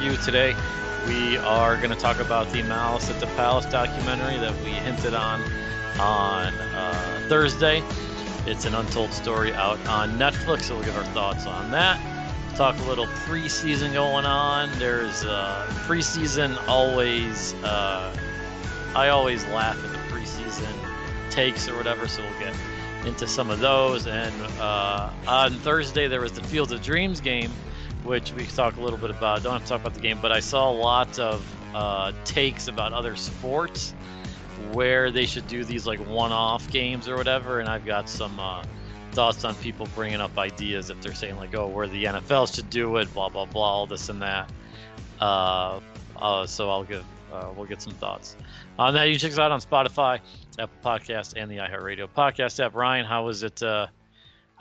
you today. We are going to talk about the Malice at the Palace documentary that we hinted on on uh, Thursday. It's an untold story out on Netflix, so we'll give our thoughts on that. Talk a little preseason going on. There's uh, preseason always. Uh, I always laugh at the preseason takes or whatever, so we'll get into some of those. And uh, on Thursday, there was the Fields of Dreams game, which we talk a little bit about. Don't have to talk about the game, but I saw a lot of uh, takes about other sports where they should do these like one-off games or whatever. And I've got some uh, thoughts on people bringing up ideas if they're saying like, oh, where the NFL should do it, blah blah blah, all this and that. Uh, uh, so I'll give uh, we'll get some thoughts on that. You can check us out on Spotify, Apple Podcast, and the iHeartRadio podcast app. Ryan, how was it? Uh,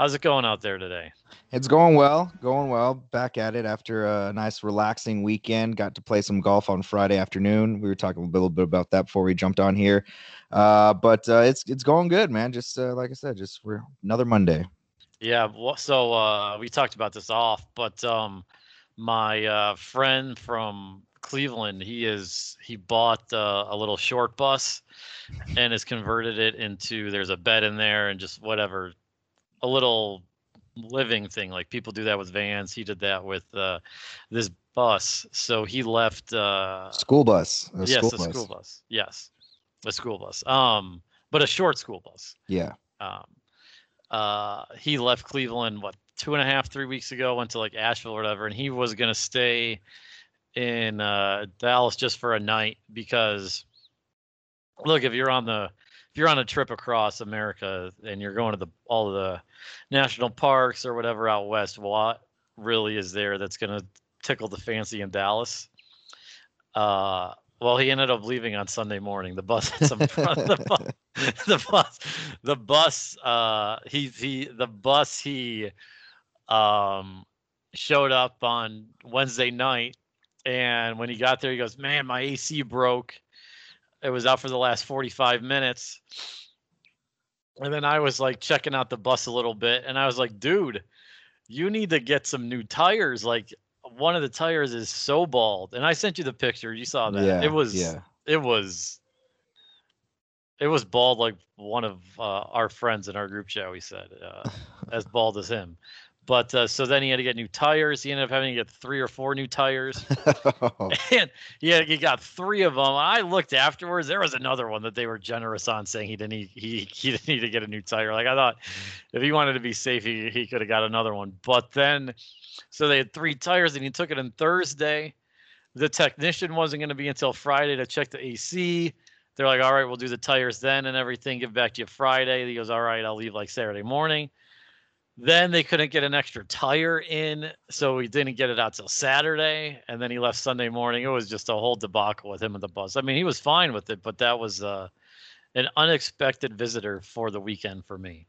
how's it going out there today? It's going well, going well. Back at it after a nice, relaxing weekend. Got to play some golf on Friday afternoon. We were talking a little bit about that before we jumped on here, uh, but uh, it's it's going good, man. Just uh, like I said, just for another Monday. Yeah. So uh, we talked about this off, but um, my uh, friend from Cleveland, he is he bought uh, a little short bus and has converted it into there's a bed in there and just whatever a little living thing like people do that with vans. He did that with uh, this bus. So he left uh, school bus a yes school a bus. school bus. Yes a school bus. Um but a short school bus. Yeah. Um uh he left cleveland what two and a half three weeks ago went to like asheville or whatever and he was gonna stay in uh, Dallas just for a night because look, if you're on the if you're on a trip across America and you're going to the all the national parks or whatever out west, what really is there that's going to tickle the fancy in Dallas? Uh, well, he ended up leaving on Sunday morning. The bus, some, the bus, the bus, the bus. Uh, he he the bus he um showed up on Wednesday night and when he got there, he goes, "Man, my AC broke. It was out for the last 45 minutes." And then I was like checking out the bus a little bit, and I was like, "Dude, you need to get some new tires. Like one of the tires is so bald." And I sent you the picture. You saw that. Yeah, it was. Yeah. It was. It was bald like one of uh, our friends in our group chat. We said uh, as bald as him. But uh, so then he had to get new tires. He ended up having to get three or four new tires, and yeah, he got three of them. I looked afterwards; there was another one that they were generous on, saying he didn't need, he he didn't need to get a new tire. Like I thought, if he wanted to be safe, he he could have got another one. But then, so they had three tires, and he took it on Thursday. The technician wasn't going to be until Friday to check the AC. They're like, "All right, we'll do the tires then and everything. Give back to you Friday." He goes, "All right, I'll leave like Saturday morning." Then they couldn't get an extra tire in, so he didn't get it out till Saturday, and then he left Sunday morning. It was just a whole debacle with him and the bus. I mean, he was fine with it, but that was uh, an unexpected visitor for the weekend for me.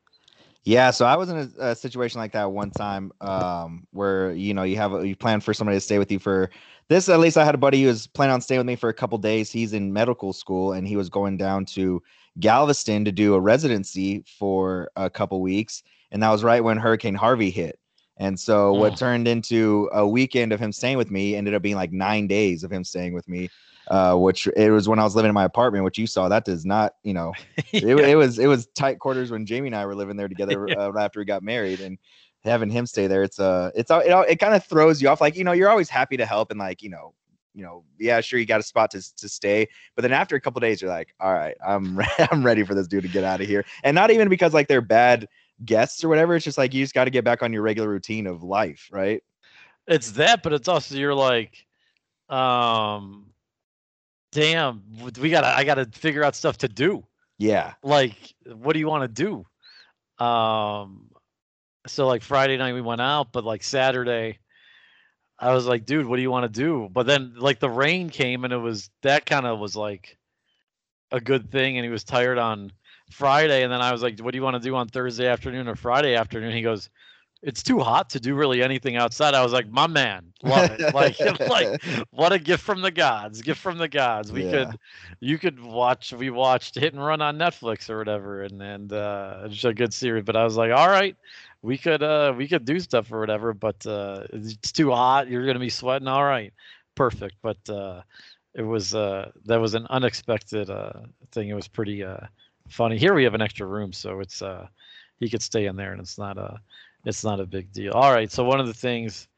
Yeah, so I was in a, a situation like that one time, um, where you know you have a, you plan for somebody to stay with you for this. At least I had a buddy who was planning on staying with me for a couple days. He's in medical school and he was going down to Galveston to do a residency for a couple weeks and that was right when Hurricane Harvey hit. And so, what turned into a weekend of him staying with me ended up being like nine days of him staying with me. Uh, which it was when I was living in my apartment, which you saw. That does not, you know, it, yeah. it was it was tight quarters when Jamie and I were living there together yeah. uh, after we got married, and having him stay there, it's uh, it's it, it kind of throws you off. Like you know, you're always happy to help and like you know, you know, yeah, sure, you got a spot to to stay, but then after a couple days, you're like, all right, I'm I'm ready for this dude to get out of here, and not even because like they're bad guests or whatever. It's just like you just got to get back on your regular routine of life, right? It's that, but it's also you're like, um, damn, we gotta I gotta figure out stuff to do. Yeah. Like, what do you want to do? Um, so like Friday night we went out, but like Saturday, I was like, dude, what do you want to do? But then like the rain came and it was that kind of was like a good thing, and he was tired on Friday, and then I was like, "What do you want to do on Thursday afternoon or Friday afternoon?" He goes, it's too hot to do really anything outside. I was like, my man, love it. like, like what a gift from the gods. Gift from the gods. We yeah. could, you could watch. We watched Hit and Run on Netflix or whatever, and and uh, it's a good series. But I was like, all right, we could uh we could do stuff or whatever. But uh, it's too hot. You're gonna be sweating. All right, perfect. But uh, it was uh that was an unexpected uh thing. It was pretty uh funny. Here we have an extra room, so it's uh he could stay in there, and it's not a it's not a big deal. All right. So one of the things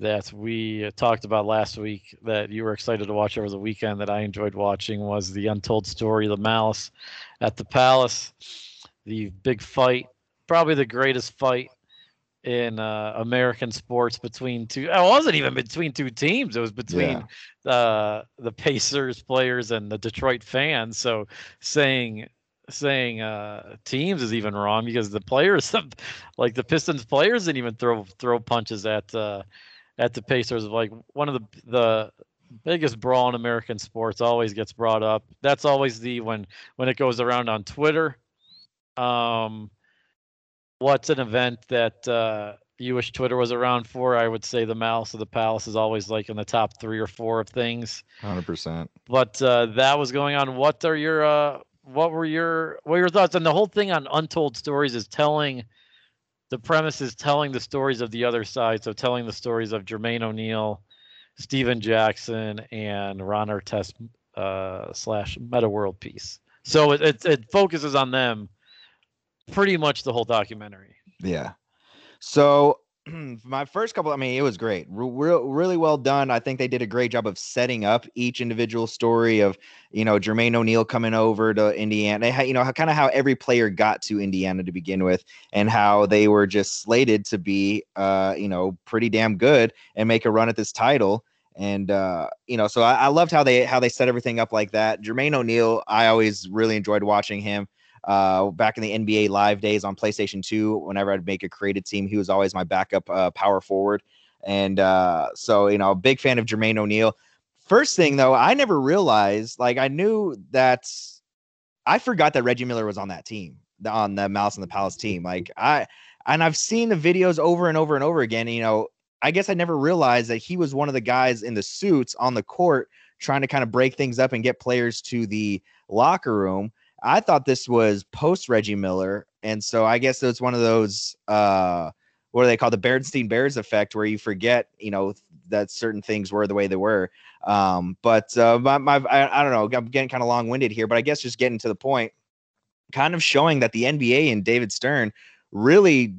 that we talked about last week that you were excited to watch over the weekend that I enjoyed watching was the untold story of the Malice at the Palace, the big fight, probably the greatest fight in uh, American sports between two. It wasn't even between two teams. It was between yeah. uh, the Pacers players and the Detroit fans. So saying saying uh, teams is even wrong because the players, like the Pistons players, didn't even throw throw punches at uh, at the Pacers. Like one of the the biggest brawl in American sports always gets brought up. That's always the when when it goes around on Twitter. Um, what's an event that uh, you wish Twitter was around for? I would say the Malice of the Palace is always like in the top three or four of things. Hundred percent. But uh, that was going on. What are your uh, what were your what were your thoughts? And the whole thing on Untold Stories is telling the premise is telling the stories of the other side. So telling the stories of Jermaine O'Neal, Stephen Jackson, and Ron Artest uh, slash Metta World Peace. So it, it it focuses on them pretty much the whole documentary. Yeah. So my first couple, I mean, it was great, Re- really well done. I think they did a great job of setting up each individual story of, you know, Jermaine O'Neal coming over to Indiana. You know, kind of how every player got to Indiana to begin with, and how they were just slated to be, uh, you know, pretty damn good and make a run at this title. And uh, you know, so I, I loved how they how they set everything up like that. Jermaine O'Neal, I always really enjoyed watching him. Uh, back in the NBA live days on PlayStation 2, whenever I'd make a created team, he was always my backup uh, power forward. And uh, so, you know, big fan of Jermaine O'Neal. First thing though, I never realized, like, I knew that I forgot that Reggie Miller was on that team, on the Malice at the Palace team. Like, I, and I've seen the videos over and over and over again. You know, I guess I never realized that he was one of the guys in the suits on the court trying to kind of break things up and get players to the locker room. I thought this was post Reggie Miller, and so I guess it's one of those uh, what do they call the Berenstain Bears effect, where you forget, you know, that certain things were the way they were. Um, but uh, my, my I, I don't know, I'm getting kind of long winded here, but I guess just getting to the point, kind of showing that the NBA and David Stern really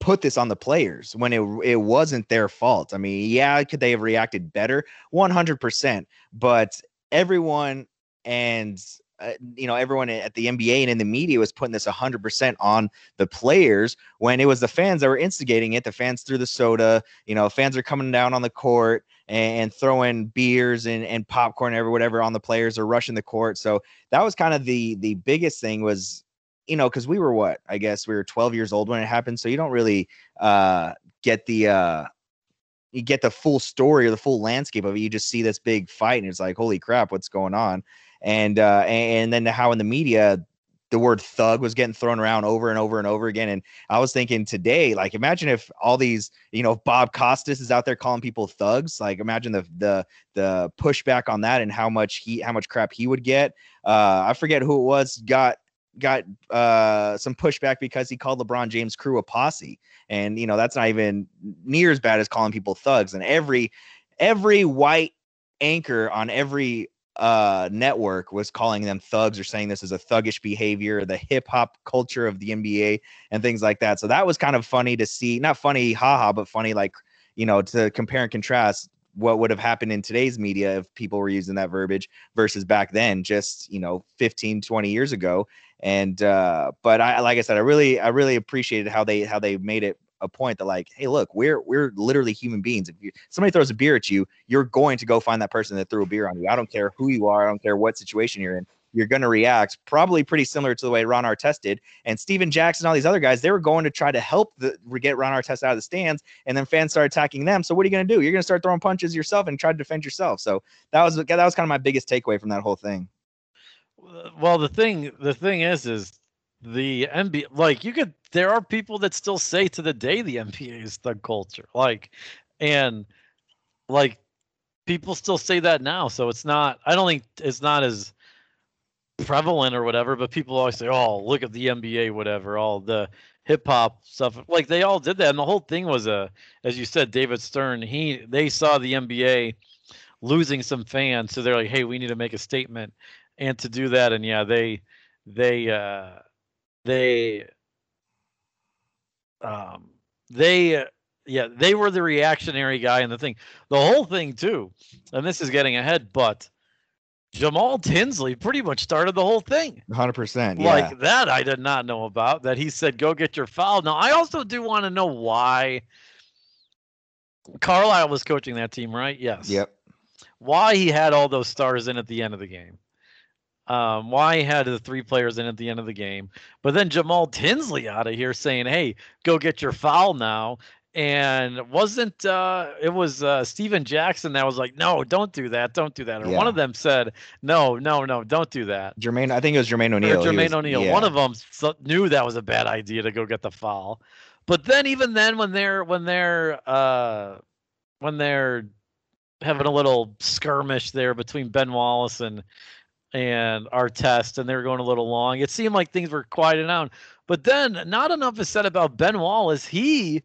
put this on the players when it it wasn't their fault. I mean, yeah, could they have reacted better? 100%, but everyone and uh, you know everyone at the NBA and in the media was putting this 100% on the players when it was the fans that were instigating it. The fans threw the soda you know fans are coming down on the court and, throwing beers and, and popcorn or whatever on the players or rushing the court. So that was kind of the the biggest thing was you know because we were what I guess we were 12 years old when it happened. So you don't really uh get the uh you get the full story or the full landscape of it. You just see this big fight and it's like holy crap what's going on and uh, and then how in the media the word thug was getting thrown around over and over and over again. And I was thinking today, like, imagine if all these, you know, Bob Costas is out there calling people thugs. Like, imagine the the the pushback on that and how much he how much crap he would get. Uh, I forget who it was got got uh some pushback because he called LeBron James crew a posse. And you know, that's not even near as bad as calling people thugs. And every every white anchor on every uh, network was calling them thugs or saying this is a thuggish behavior, the hip hop culture of the NBA and things like that. So that was kind of funny to see. Not funny, haha, but funny, like, you know, to compare and contrast what would have happened in today's media if people were using that verbiage versus back then, just, you know, 15, 20 years ago. And, uh, but I, like I said, I really, I really appreciated how they, how they made it a point that like, hey, look, we're we're literally human beings. If you, somebody throws a beer at you, you're going to go find that person that threw a beer on you. I don't care who you are. I don't care what situation you're in. You're going to react probably pretty similar to the way Ron Artest did. And Stephen Jackson, all these other guys, they were going to try to help the get Ron Artest out of the stands, and then fans started attacking them. So what are you going to do? You're going to start throwing punches yourself and try to defend yourself. So that was that was kind of my biggest takeaway from that whole thing. Well, the thing the thing is is the NBA like you could there are people that still say to the day the NBA is thug culture. Like and like people still say that now. So it's not I don't think it's not as prevalent or whatever, but people always say, "Oh, look at the NBA, whatever." All the hip hop stuff, like they all did that, and the whole thing was a, as you said, David Stern. He they saw the NBA losing some fans, so they're like, "Hey, we need to make a statement," and to do that, and yeah, they they uh they um they yeah they were the reactionary guy and the thing the whole thing too and this is getting ahead but Jamal Tinsley pretty much started the whole thing. 100%. Yeah. Like that, I did not know about. That he said, go get your foul. Now, I also do want to know why Carlisle was coaching that team, right? Yes. Yep. Why he had all those stars in at the end of the game. Um, why had the three players in at the end of the game. But then Jamal Tinsley out of here saying, hey, go get your foul now. And wasn't uh it was uh Stephen Jackson that was like no don't do that. Don't do that. Or yeah. one of them said no no no don't do that. Jermaine I think it was Jermaine O'Neal. Jermaine O'Neal. yeah. one of them knew that was a bad idea to go get the foul. But then even then when they're when they're uh when they're having a little skirmish there between Ben Wallace and and Artest, and they were going a little long it seemed like things were quieting down but then not enough is said about Ben Wallace he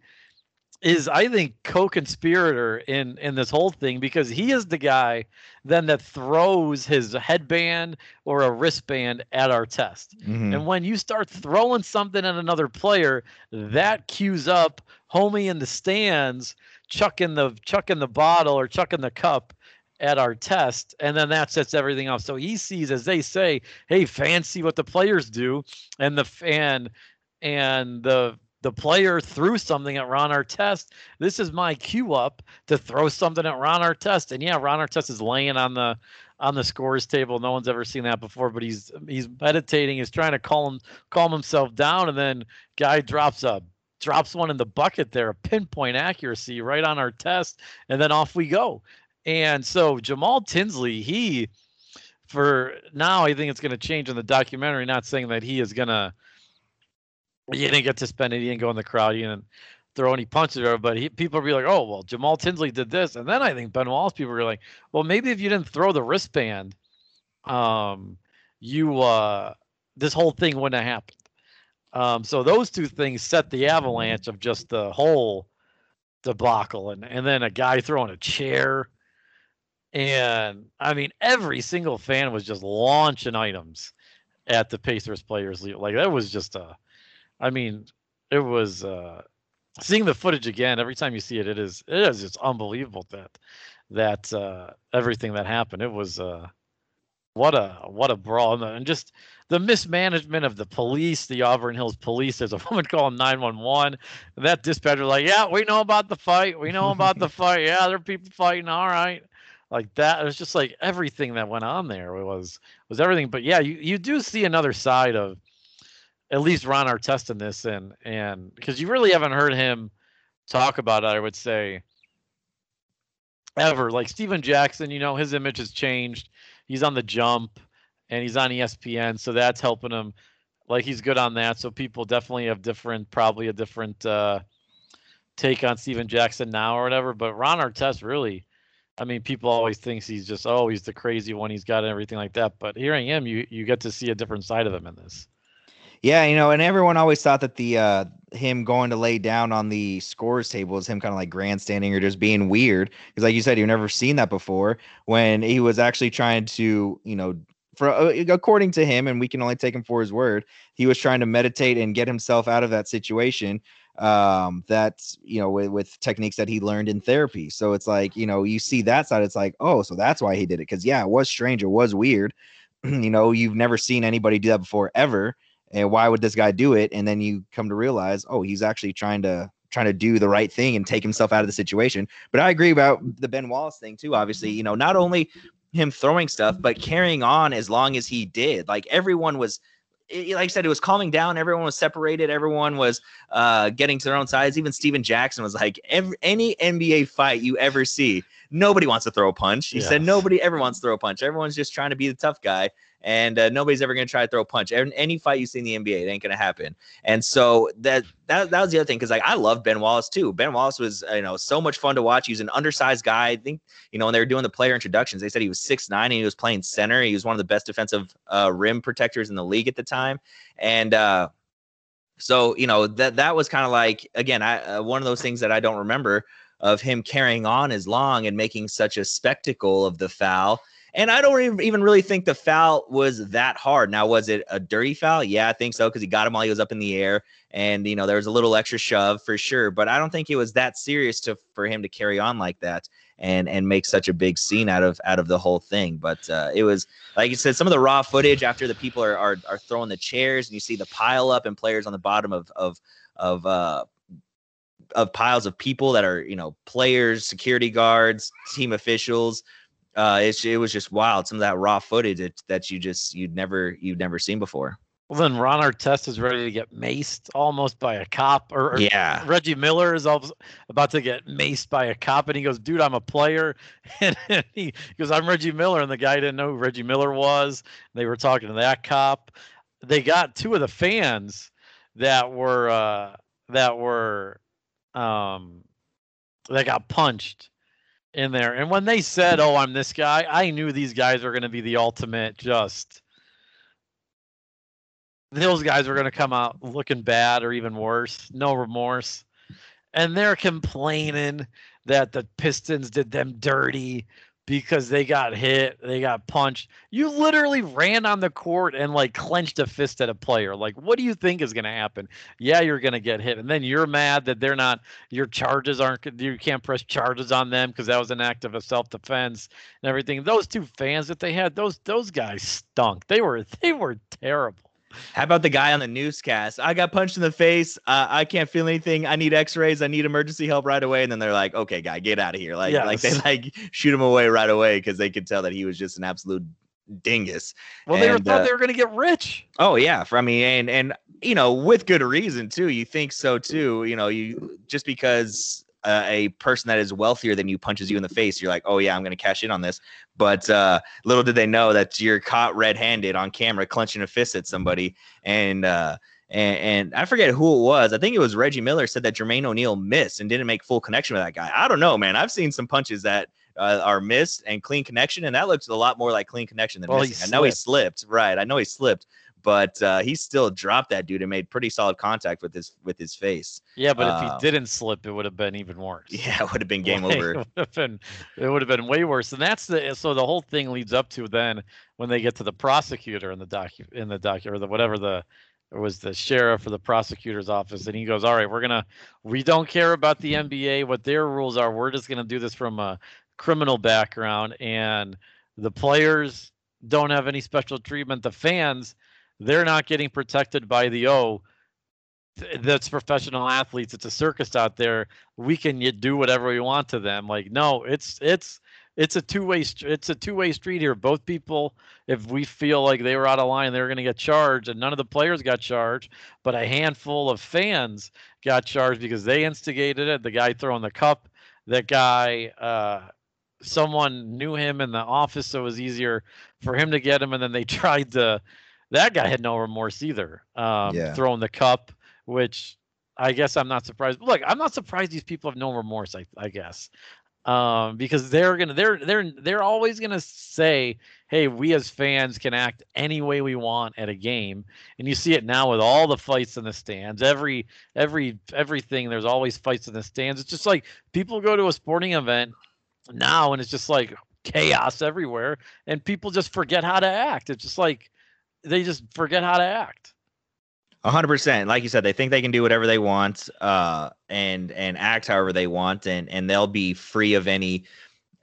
is I think co-conspirator in in this whole thing because he is the guy then that throws his headband or a wristband at Artest. Mm-hmm. And when you start throwing something at another player, that cues up homie in the stands chucking the chucking the bottle or chucking the cup at Artest, and then that sets everything off. So he sees, as they say, hey, fancy what the players do, and the fan and the the player threw something at Ron Artest. This is my cue up to throw something at Ron Artest. And yeah, Ron Artest is laying on the on the scores table. No one's ever seen that before, but he's he's meditating, he's trying to calm calm himself down, and then guy drops a drops one in the bucket there, a pinpoint accuracy right on Artest, and then off we go. And so Jamal Tinsley, he for now, I think it's going to change in the documentary. Not saying that he is going to you didn't get to spend it. He didn't go in the crowd. You didn't throw any punches or but he, people be like, oh well, Jamal Tinsley did this, and then I think Ben Wallace people were like, well, maybe if you didn't throw the wristband, um, you uh, this whole thing wouldn't have happened. Um, so those two things set the avalanche of just the whole debacle, and and then a guy throwing a chair, and I mean every single fan was just launching items at the Pacers players. Like that was just a I mean, it was uh, seeing the footage again. Every time you see it, it is it is just unbelievable that that uh, everything that happened. It was uh, what a what a brawl and just the mismanagement of the police, the Auburn Hills police. There's a woman calling 911. That dispatcher like, yeah, we know about the fight. We know about the fight. Yeah, there are people fighting. All right. Like that. It was just like everything that went on there was was everything. But yeah, you, you do see another side of at least Ron Artest in this, and and because you really haven't heard him talk about it, I would say ever. Like Stephen Jackson, you know, his image has changed. He's on the jump, and he's on ESPN, so that's helping him. Like he's good on that, so people definitely have different, probably a different uh, take on Stephen Jackson now or whatever. But Ron Artest really. I mean, people always think he's just oh he's the crazy one, he's got everything like that. But hearing him, you you get to see a different side of him in this. Yeah, you know, and everyone always thought that the uh him going to lay down on the scores table is him kind of like grandstanding or just being weird. Because like you said, you've never seen that before. When he was actually trying to, you know, for uh, according to him, and we can only take him for his word, he was trying to meditate and get himself out of that situation. Um, that's you know, with, with techniques that he learned in therapy. So it's like, you know, you see that side, it's like, oh, so that's why he did it. Cause yeah, it was strange, it was weird. you know, you've never seen anybody do that before ever and why would this guy do it and then you come to realize oh he's actually trying to trying to do the right thing and take himself out of the situation but i agree about the ben wallace thing too obviously you know not only him throwing stuff but carrying on as long as he did like everyone was like I said, it was calming down. Everyone was separated. Everyone was uh, getting to their own sides. Even Stephen Jackson was like, every, any NBA fight you ever see, nobody wants to throw a punch. He said nobody ever wants to throw a punch. Everyone's just trying to be the tough guy, and uh, nobody's ever going to try to throw a punch. Any, any fight you see in the NBA, it ain't going to happen. And so that that that was the other thing because like I love Ben Wallace too. Ben Wallace was you know so much fun to watch. He was an undersized guy. I think you know when they were doing the player introductions, they said he was six nine and he was playing center. He was one of the best defensive uh, rim protectors in the league at the time, and. uh so you know that that was kind of like again I uh, one of those things that I don't remember of him carrying on as long and making such a spectacle of the foul. And I don't even really think the foul was that hard. Now, was it a dirty foul? Yeah, I think so because he got him while he was up in the air, and you know there was a little extra shove for sure. But I don't think it was that serious to for him to carry on like that and and make such a big scene out of out of the whole thing. But uh, it was like you said, some of the raw footage after the people are are, are throwing the chairs, and you see the pile up and players on the bottom of of of uh of piles of people that are you know players security guards team officials uh it's, it was just wild some of that raw footage that, that you just you'd never you'd never seen before Well, then Ron Artest is ready to get maced almost by a cop, or, or yeah Reggie Miller is about to get maced by a cop, and he goes, "Dude, I'm a player." And he goes, "I'm Reggie Miller," and the guy didn't know who Reggie Miller was. They were talking to that cop. They got two of the fans that were uh, that were um, that got punched in there. And when they said, "Oh, I'm this guy," I knew these guys were going to be the ultimate just those guys are going to come out looking bad or even worse, no remorse. And they're complaining that the Pistons did them dirty because they got hit, they got punched. You literally ran on the court and like clenched a fist at a player. Like, what do you think is going to happen? Yeah, you're going to get hit. And then you're mad that they're not, your charges aren't, you can't press charges on them because that was an act of a self defense and everything. Those two fans that they had, those, those guys stunk. They were, they were terrible. How about the guy on the newscast i got punched in the face uh, i can't feel anything i need x-rays i need emergency help right away and then they're like okay guy get out of here like like they like shoot him away right away because they could tell that he was just an absolute dingus Well, they were thought uh, they were going to get rich. Oh yeah, for I mean, and and you know, with good reason too. You think so too. You know, you just because uh, a person that is wealthier than you punches you in the face, you're like, oh yeah, I'm gonna cash in on this. But uh, little did they know that you're caught red-handed on camera, clenching a fist at somebody, and. uh and, and I forget who it was. I think it was Reggie Miller said that Jermaine O'Neal missed and didn't make full connection with that guy. I don't know, man. I've seen some punches that uh, are missed and clean connection, and that looks a lot more like clean connection than Well, missing. I know he slipped, right? I know he slipped, but uh, he still dropped that dude and made pretty solid contact with his with his face. Yeah, but if um, he didn't slip, it would have been even worse. Yeah, it would have been game Like, over. It would have been, it would have been way worse. And that's the so the whole thing leads up to then when they get to the prosecutor in the doc in the docu or the whatever the it was the sheriff or the prosecutor's office, and he goes, "All right, we're gonna we don't care about the NBA, what their rules are. We're just gonna do this from a criminal background, and the players don't have any special treatment. The fans, they're not getting protected by the O." that's professional athletes. It's a circus out there. We can do whatever we want to them. Like, no, it's it's it's a two way it's a two way street here. Both people, if we feel like they were out of line, they were going to get charged, and none of the players got charged, but a handful of fans got charged because they instigated it. The guy throwing the cup, that guy. uh Someone knew him in the office, so it was easier for him to get him. And then they tried to. That guy had no remorse either. Um, Yeah. Throwing the cup, which I guess I'm not surprised. Look, I'm not surprised these people have no remorse. I, I guess, um, because they're gonna they're they're they're always gonna say, "Hey, we as fans can act any way we want at a game," and you see it now with all the fights in the stands. Every every everything. There's always fights in the stands. It's just like people go to a sporting event now, and it's just like chaos everywhere, and people just forget how to act. It's just like they just forget how to act. A hundred percent. Like you said, they think they can do whatever they want, uh, and and act however they want, and and they'll be free of any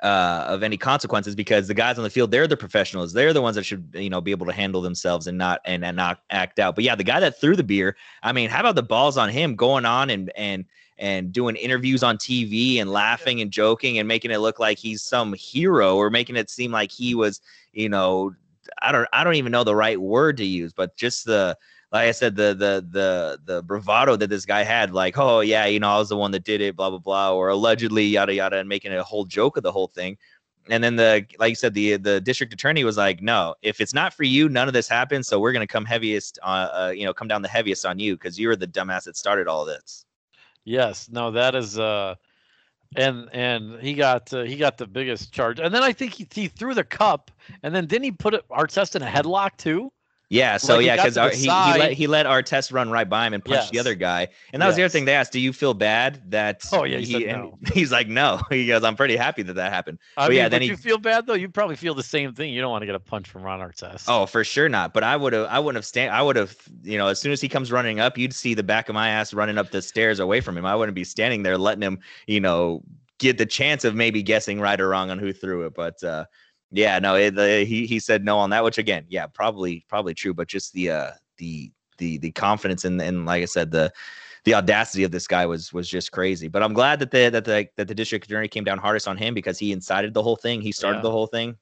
uh of any consequences because the guys on the field they're the professionals they're the ones that should you know be able to handle themselves and not and, and not act out but yeah the guy that threw the beer i mean how about the balls on him going on and and and doing interviews on tv and laughing and joking and making it look like he's some hero or making it seem like he was you know i don't i don't even know the right word to use but just the like I said, the the the the bravado that this guy had, like, oh yeah, you know, I was the one that did it, blah blah blah, or allegedly yada yada, and making a whole joke of the whole thing. And then the like you said, the the district attorney was like, no, if it's not for you, none of this happens. So we're gonna come heaviest, uh, uh you know, come down the heaviest on you because you were the dumbass that started all this. Yes, no, that is uh and and he got uh, he got the biggest charge. And then I think he, he threw the cup, and then didn't he put it, Artest in a headlock too? Yeah, so like yeah, because he, he, let he let Artest run right by him and punch yes. the other guy, and that yes. was the other thing they asked. Do you feel bad that? Oh yeah, he, he no. he's like, no. He goes, I'm pretty happy that that happened. I but mean, yeah, then he, you feel bad though. You probably feel the same thing. You don't want to get a punch from Ron Artest. Oh, for sure not. But I would have, I wouldn't have stand. I would have, you know, as soon as he comes running up, you'd see the back of my ass running up the stairs away from him. I wouldn't be standing there letting him, you know, get the chance of maybe guessing right or wrong on who threw it. But uh, yeah, no, it, the, he he said no on that, which again, yeah, probably probably true, but just the uh the the the confidence and and like I said the the audacity of this guy was was just crazy. But I'm glad that the that the that the district attorney came down hardest on him because he incited the whole thing. He started yeah. the whole thing.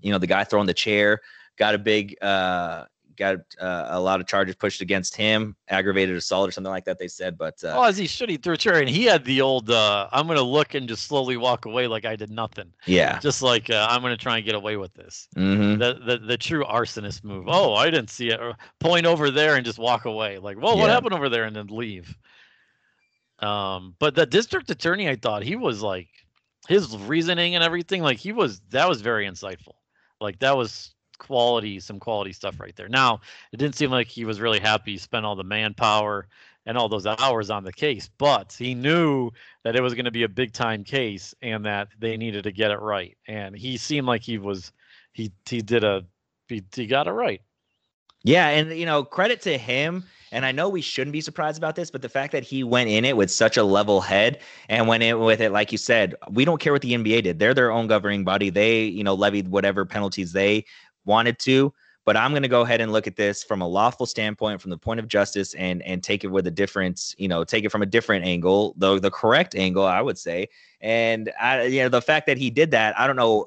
You know, the guy throwing the chair got a big uh got uh, a lot of charges pushed against him, aggravated assault or something like that. They said, but uh, oh, as he should, he threw a chair, and he had the old uh, "I'm going to look and just slowly walk away like I did nothing." Yeah, just like uh, I'm going to try and get away with this. Mm-hmm. The, the the true arsonist move. Oh, I didn't see it. Or point over there and just walk away. Like, well, what happened over there, and then leave. Um, but the district attorney, I thought he was like his reasoning and everything. Like he was that was very insightful. Like that was quality, some quality stuff right there. Now, it didn't seem like he was really happy he spent all the manpower and all those hours on the case, but he knew that it was going to be a big time case and that they needed to get it right. And he seemed like he was he he did a he, he got it right. Yeah, and you know, credit to him. And I know we shouldn't be surprised about this, but the fact that he went in it with such a level head and went in with it, like you said, we don't care what the NBA did. They're their own governing body. They, you know, levied whatever penalties they wanted to but i'm going to go ahead and look at this from a lawful standpoint from the point of justice and and take it with a different you know take it from a different angle though the correct angle i would say. And i you know the fact that he did that i don't know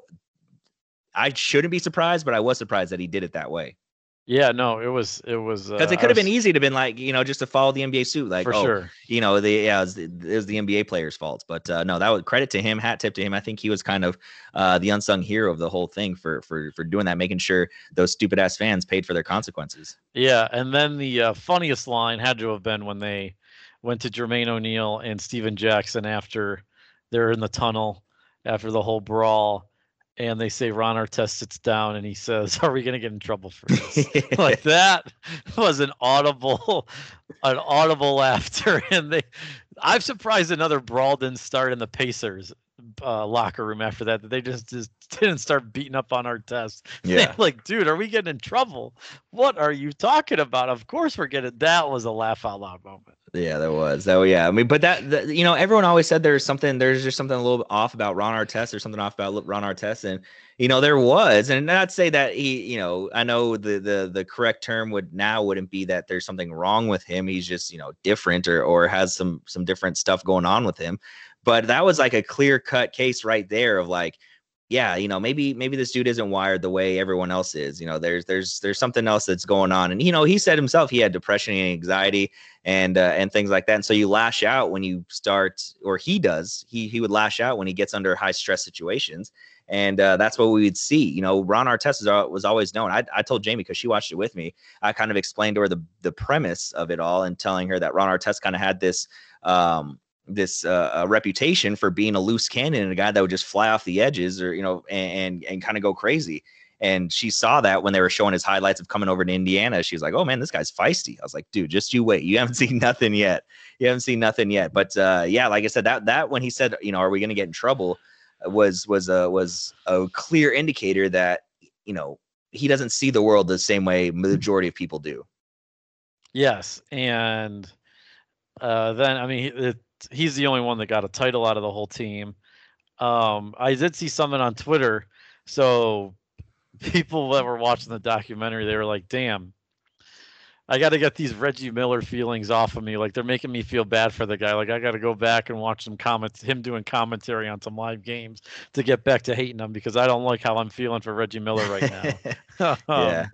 i shouldn't be surprised but i was surprised that he did it that way yeah, no, it was it was because uh, it could have been easy to been like you know just to follow the NBA suit like for oh, sure. you know the yeah it was, it was the NBA players' fault. But uh, no that was credit to him hat tip to him. I think he was kind of uh, the unsung hero of the whole thing for for for doing that making sure those stupid ass fans paid for their consequences. Yeah, and then the uh, funniest line had to have been when they went to Jermaine O'Neal and Stephen Jackson after they're in the tunnel after the whole brawl and they say Ron Artest sits down and he says, "Are we going to get in trouble for this?" like that was an audible, an audible laughter, and they. I'm surprised another brawl didn't start in the Pacers uh, locker room after that. That they just just didn't start beating up on Artest. Yeah, like, dude, are we getting in trouble? What are you talking about? Of course we're getting. That was a laugh out loud moment. Yeah, there was. That yeah. I mean, but that, that you know, everyone always said there's something. There's just something a little off about Ron Artest. or something off about Ron Artest, and you know there was. And not say that he, you know, I know the the the correct term would now wouldn't be that there's something wrong with him. He's just you know different or or has some some different stuff going on with him. But that was like a clear cut case right there of like yeah, you know, maybe maybe this dude isn't wired the way everyone else is. You know, there's there's there's something else that's going on. And you know, he said himself he had depression and anxiety and uh, and things like that. And so you lash out when you start, or he does. He he would lash out when he gets under high stress situations. And uh, that's what we would see. You know, Ron Artest was always known. I, I told Jamie because she watched it with me. I kind of explained to her the the premise of it all and telling her that Ron Artest kind of had this um, this uh, reputation for being a loose cannon and a guy that would just fly off the edges or you know and and, and kind of go crazy and she saw that when they were showing his highlights of coming over to Indiana. She's like, "Oh man, this guy's feisty." I was like, "Dude, just you wait. You haven't seen nothing yet. You haven't seen nothing yet." But uh, yeah, like I said, that that when he said, "You know, are we going to get in trouble?" Uh, was was a was a clear indicator that you know he doesn't see the world the same way majority of people do. Yes, and uh, then I mean, it, he's the only one that got a title out of the whole team. Um, I did see something on Twitter. So people that were watching the documentary, they were like, "Damn, I got to get these Reggie Miller feelings off of me. Like they're making me feel bad for the guy. Like I got to go back and watch some comments, him doing commentary on some live games to get back to hating him because I don't like how I'm feeling for Reggie Miller right now." um, yeah.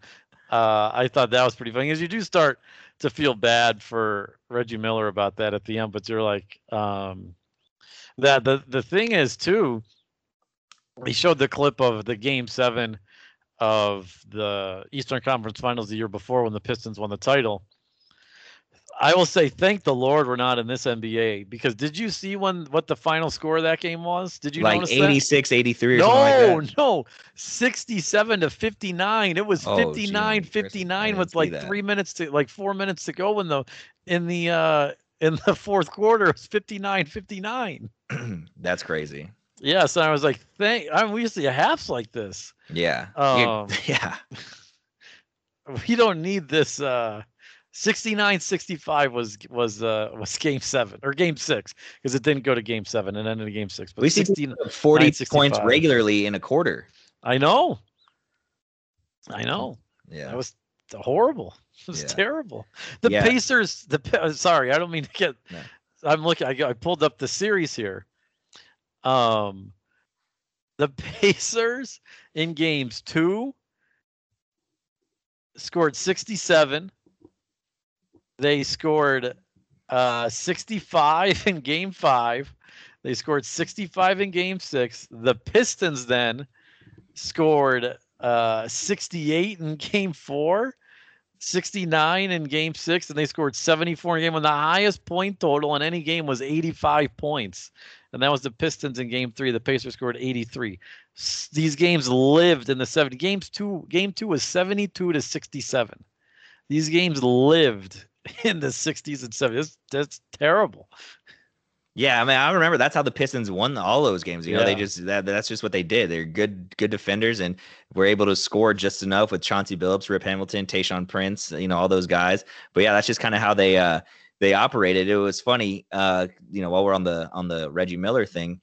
Uh, I thought that was pretty funny because you do start to feel bad for Reggie Miller about that at the end, but you're like, um, that the the thing is too. He showed the clip of the game seven of the Eastern Conference Finals the year before when the Pistons won the title. I will say thank the Lord we're not in this NBA because did you see when what the final score of that game was? Did you like notice 86, 83 no, like that? no, 67 to 59. It was Oh, 59 gee, 59 with like 3 minutes to like 4 minutes to go in the in the uh in the fourth quarter. It was 59 59. That's crazy. Yeah, so I was like, thank I mean, we used to see halves like this. Yeah. Um, yeah. we don't need this uh 69 65 was was uh was game 7 or game 6 because it didn't go to game 7 and ended in game 6 but We see 16 people put 40 points regularly in a quarter. I know I know Yeah. that was horrible it was Yeah. terrible the Yeah. Pacers the uh, sorry I don't mean to get No. I'm looking I, I pulled up the series here um the Pacers in games 2 scored 67 they scored uh 65 in game 5 they scored 65 in game 6 the pistons then scored uh 68 in game 4 69 in game 6 and they scored 74 in game one. The highest point total in any game was 85 points and that was the pistons in game 3 the pacers scored 83 S- these games lived in the 70 games 2 game 2 was 72 to 67 these games lived in the 60s and 70s that's, that's terrible Yeah, I mean, I remember that's how the Pistons won all those games. You know, they just that that's just what they did. They're good, good defenders, and were able to score just enough with Chauncey Billups, Rip Hamilton, Tayshaun Prince, you know, all those guys. But yeah, that's just kind of how they uh they operated. It was funny, uh, you know, while we're on the on the Reggie Miller thing,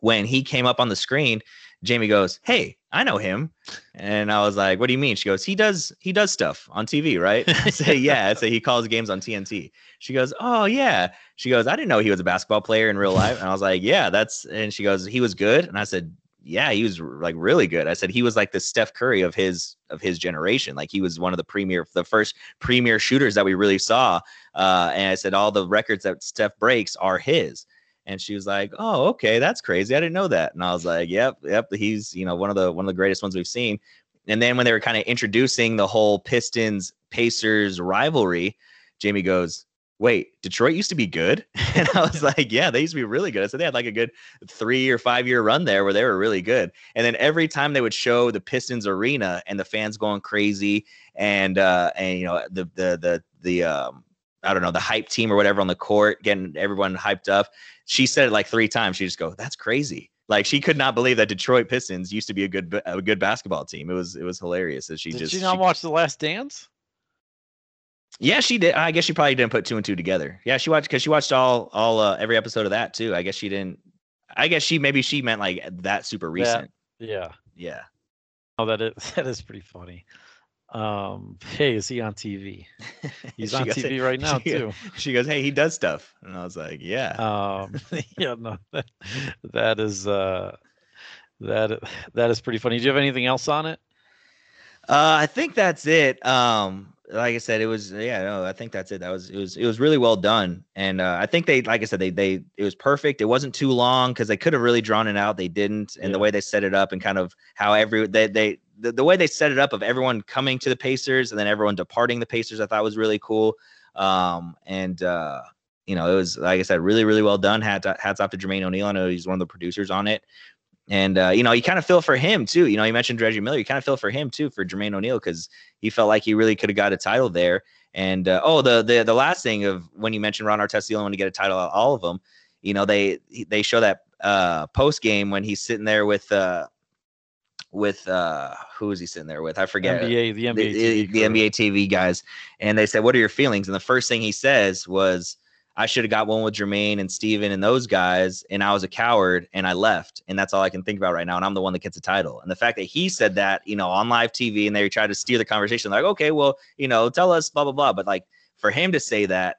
when he came up on the screen, Jamie goes, "Hey, I know him," and I was like, "What do you mean?" She goes, "He does he does stuff on TV, right?" I say, "Yeah." I say he calls games on TNT. She goes, "Oh yeah." She goes, "I didn't know he was a basketball player in real life," and I was like, "Yeah, that's." And she goes, "He was good," and I said, "Yeah, he was like really good." I said he was like the Steph Curry of his of his generation. Like he was one of the premier, the first premier shooters that we really saw. Uh, and I said all the records that Steph breaks are his. And she was like, "Oh, okay, that's crazy. I didn't know that." And I was like, "Yep, yep. He's you know one of the one of the greatest ones we've seen." And then when they were kind of introducing the whole Pistons Pacers rivalry, Jamie goes, "Wait, Detroit used to be good?" And I was like, "Yeah, they used to be really good." I said they had like a good three or five year run there where they were really good. And then every time they would show the Pistons arena and the fans going crazy, and uh, and you know the the the the um I don't know the hype team or whatever on the court, getting everyone hyped up. She said it like three times. She just go, "That's crazy." Like she could not believe that Detroit Pistons used to be a good a good basketball team. It was it was hilarious that she did just you not she- watch the last dance yeah, she did. I guess she probably didn't put two and two together. Yeah, she watched because she watched all all uh, every episode of that too. I guess she didn't. I guess she maybe she meant like that super recent. yeah Yeah. oh that is that is pretty funny um hey is he on tv he's on goes, tv right now she- too. She goes, "Hey, he does stuff," and I was like, "Yeah." um yeah no that, that is uh that that is pretty funny. Do you have anything else on it? Uh, I think that's it. Um, like I said, it was yeah, no, I think that's it. That was it was it was really well done, and uh, I think they like I said they they it was perfect. It wasn't too long because they could have really drawn it out. They didn't, and the way they set it up and kind of how every they they the, the way they set it up of everyone coming to the Pacers and then everyone departing the Pacers, I thought was really cool. Um, and uh, you know, it was like I said, really really well done. Hats hats off to Jermaine O'Neal. I know he's one of the producers on it. And uh, you know, you kind of feel for him too. You know, you mentioned Reggie Miller. You kind of feel for him too for Jermaine O'Neal because he felt like he really could have got a title there. And uh, oh, the the the last thing of when you mentioned Ron Artest, the only one to get a title, out of all of them. You know, they they show that uh, post game when he's sitting there with uh, with uh, who is he sitting there with? I forget nba the nba the, TV the. NBA TV guys, and they said, "What are your feelings?" And the first thing he says was, "I should have got one with Jermaine and Stephen and those guys, and I was a coward and I left, and that's all I can think about right now. And I'm the one that gets a title." And the fact that he said that, you know, on live TV, and they tried to steer the conversation, like, "Okay, well, you know, tell us blah blah blah," but like for him to say that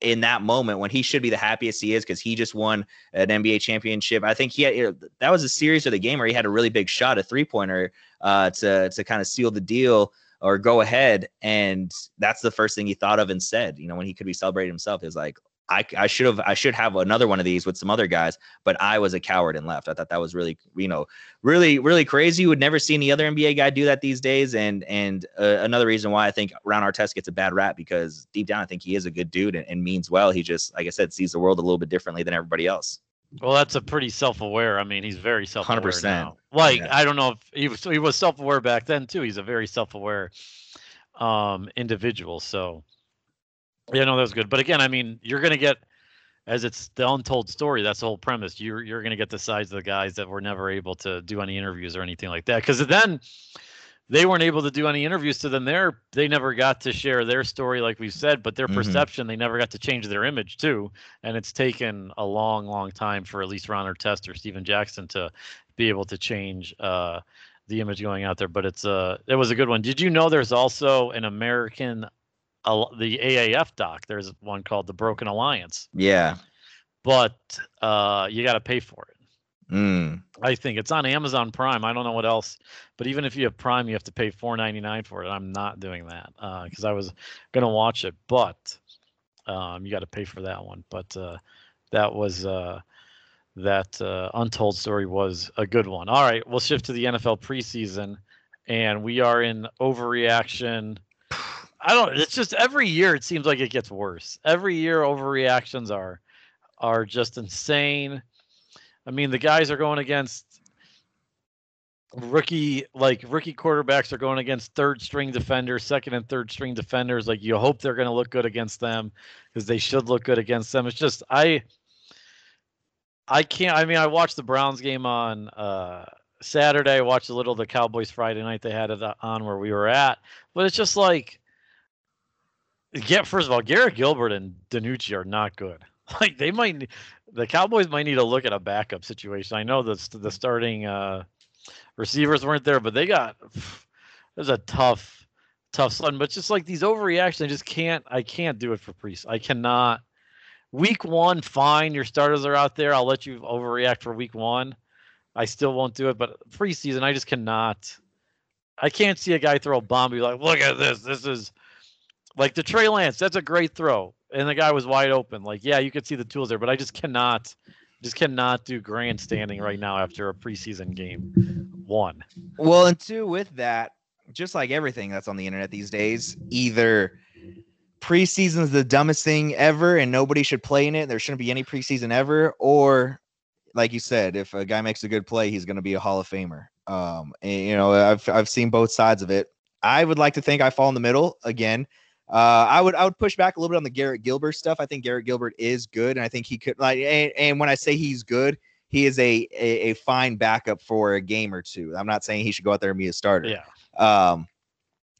in that moment when he should be the happiest he is because he just won an NBA championship. I think he had that was a series of the game where he had a really big shot, a three pointer, uh, to to kind of seal the deal or go ahead. And that's the first thing he thought of and said, you know, when he could be celebrating himself is like, I, I should have I should have another one of these with some other guys, but I was a coward and left. I thought that was really you know really really crazy. You would never see any other NBA guy do that these days. And and uh, another reason why I think Ron Artest gets a bad rap because deep down I think he is a good dude and, and means well. He just like I said sees the world a little bit differently than everybody else. Well, that's a pretty self-aware. I mean, he's very self-aware 100%. now. Like yeah. I don't know if he was he was self-aware back then too. He's a very self-aware um individual. So yeah, no, that was good. But again, I mean, you're gonna get as it's the untold story. That's the whole premise. You're you're gonna get the sides of the guys that were never able to do any interviews or anything like that. Because then they weren't able to do any interviews to them there they never got to share their story like we said but their mm-hmm. perception they never got to change their image too and it's taken a long long time for at least ron Artest or Stephen Jackson to be able to change uh, the image going out there but it's uh it was a good one did you know there's also an american uh, the aaf doc there's one called the broken alliance yeah but uh you got to pay for it Mm. I think it's on Amazon Prime. I don't know what else, but even if you have Prime, you have to pay four ninety nine for it. I'm not doing that because uh, I was gonna watch it, but um, you got to pay for that one. But uh, that was uh, that uh, Untold Story was a good one. All right, we'll shift to the NFL preseason, and we are in overreaction. I don't. It's just every year it seems like it gets worse. Every year overreactions are are just insane I mean, the guys are going against rookie like rookie quarterbacks are going against third string defenders, second and third string defenders. Like you hope they're going to look good against them because they should look good against them. It's just I I can't. I mean, I watched the Browns game on uh, Saturday. I watched a little the Cowboys Friday night. They had it on where we were at, but it's just like get first of all, Garrett Gilbert and DiNucci are not good. Like they might the Cowboys might need to look at a backup situation. I know the the starting uh, receivers weren't there, but they got it was a tough, tough sled. But just like these overreactions, I just can't. I can't do it for Priest. I cannot. Week one, fine. Your starters are out there. I'll let you overreact for week one. I still won't do it. But preseason, I just cannot. I can't see a guy throw a bomb. Be like, look at this. This is like the Trey Lance. That's a great throw and the guy was wide open. Like, yeah, you could see the tools there, but I just cannot, just cannot do grandstanding right now after a preseason game. One. Well, and two, with that, just like everything that's on the internet these days, either preseason is the dumbest thing ever and nobody should play in it. There shouldn't be any preseason ever, or like you said, if a guy makes a good play, he's going to be a Hall of Famer. Um, and, you know, I've I've seen both sides of it. I would like to think I fall in the middle again. Uh, I would I would push back a little bit on the Garrett Gilbert stuff. I think Garrett Gilbert is good, and I think he could like. And, and when I say he's good, he is a, a, a fine backup for a game or two. I'm not saying he should go out there and be a starter. Yeah. Um,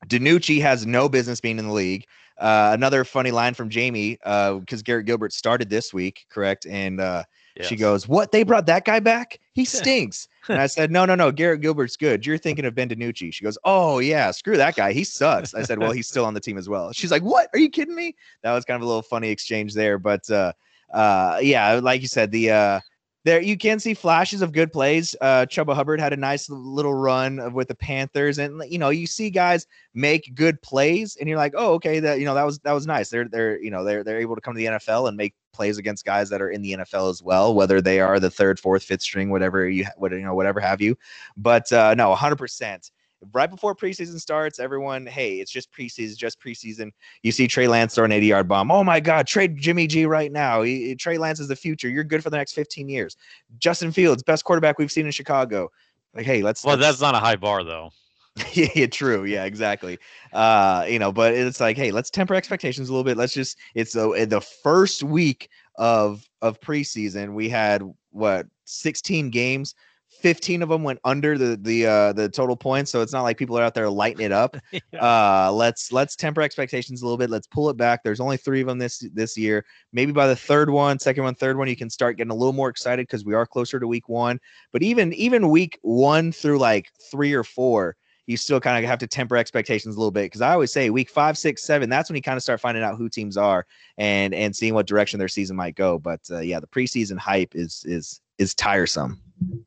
DiNucci has no business being in the league. Uh, another funny line from Jamie, because uh, Garrett Gilbert started this week, correct? And uh, yes. she goes, "What? They brought that guy back? He stinks." And I said, "No, no, no. Garrett Gilbert's good. You're thinking of Ben DiNucci." She goes, "Oh yeah, screw that guy. He sucks." I said, "Well, he's still on the team as well." She's like, "What? Are you kidding me?" That was kind of a little funny exchange there, but uh, uh, yeah, like you said, the uh, there you can see flashes of good plays. Uh, Chuba Hubbard had a nice little run with the Panthers, and you know you see guys make good plays, and you're like, oh, okay, that you know that was that was nice. They're they're you know they're they're able to come to the NFL and make plays against guys that are in the NFL as well, whether they are the third, fourth, fifth string, whatever you what you know whatever have you. But uh, no, 100 percent right before preseason starts, everyone, hey, it's just preseason, just preseason. You see Trey Lance throw an 80 yard bomb. Oh my God, trade Jimmy G right now. He, Trey Lance is the future. You're good for the next 15 years. Justin Fields, best quarterback we've seen in Chicago. Like, hey, let's. Well, let's, that's not a high bar though. yeah, yeah, true. Yeah, exactly. Uh, you know, but it's like, hey, let's temper expectations a little bit. Let's just. It's the the first week of of preseason. We had what 16 games 15 of them went under the the uh the total points so it's not like people are out there lighting it up yeah. uh let's let's temper expectations a little bit let's pull it back there's only three of them this this year maybe by the third one second one third one you can start getting a little more excited because we are closer to week one but even even week one through like three or four you still kind of have to temper expectations a little bit because I always say week five, six, seven. That's when you kind of start finding out who teams are and and seeing what direction their season might go. But uh, yeah, the preseason hype is is is tiresome.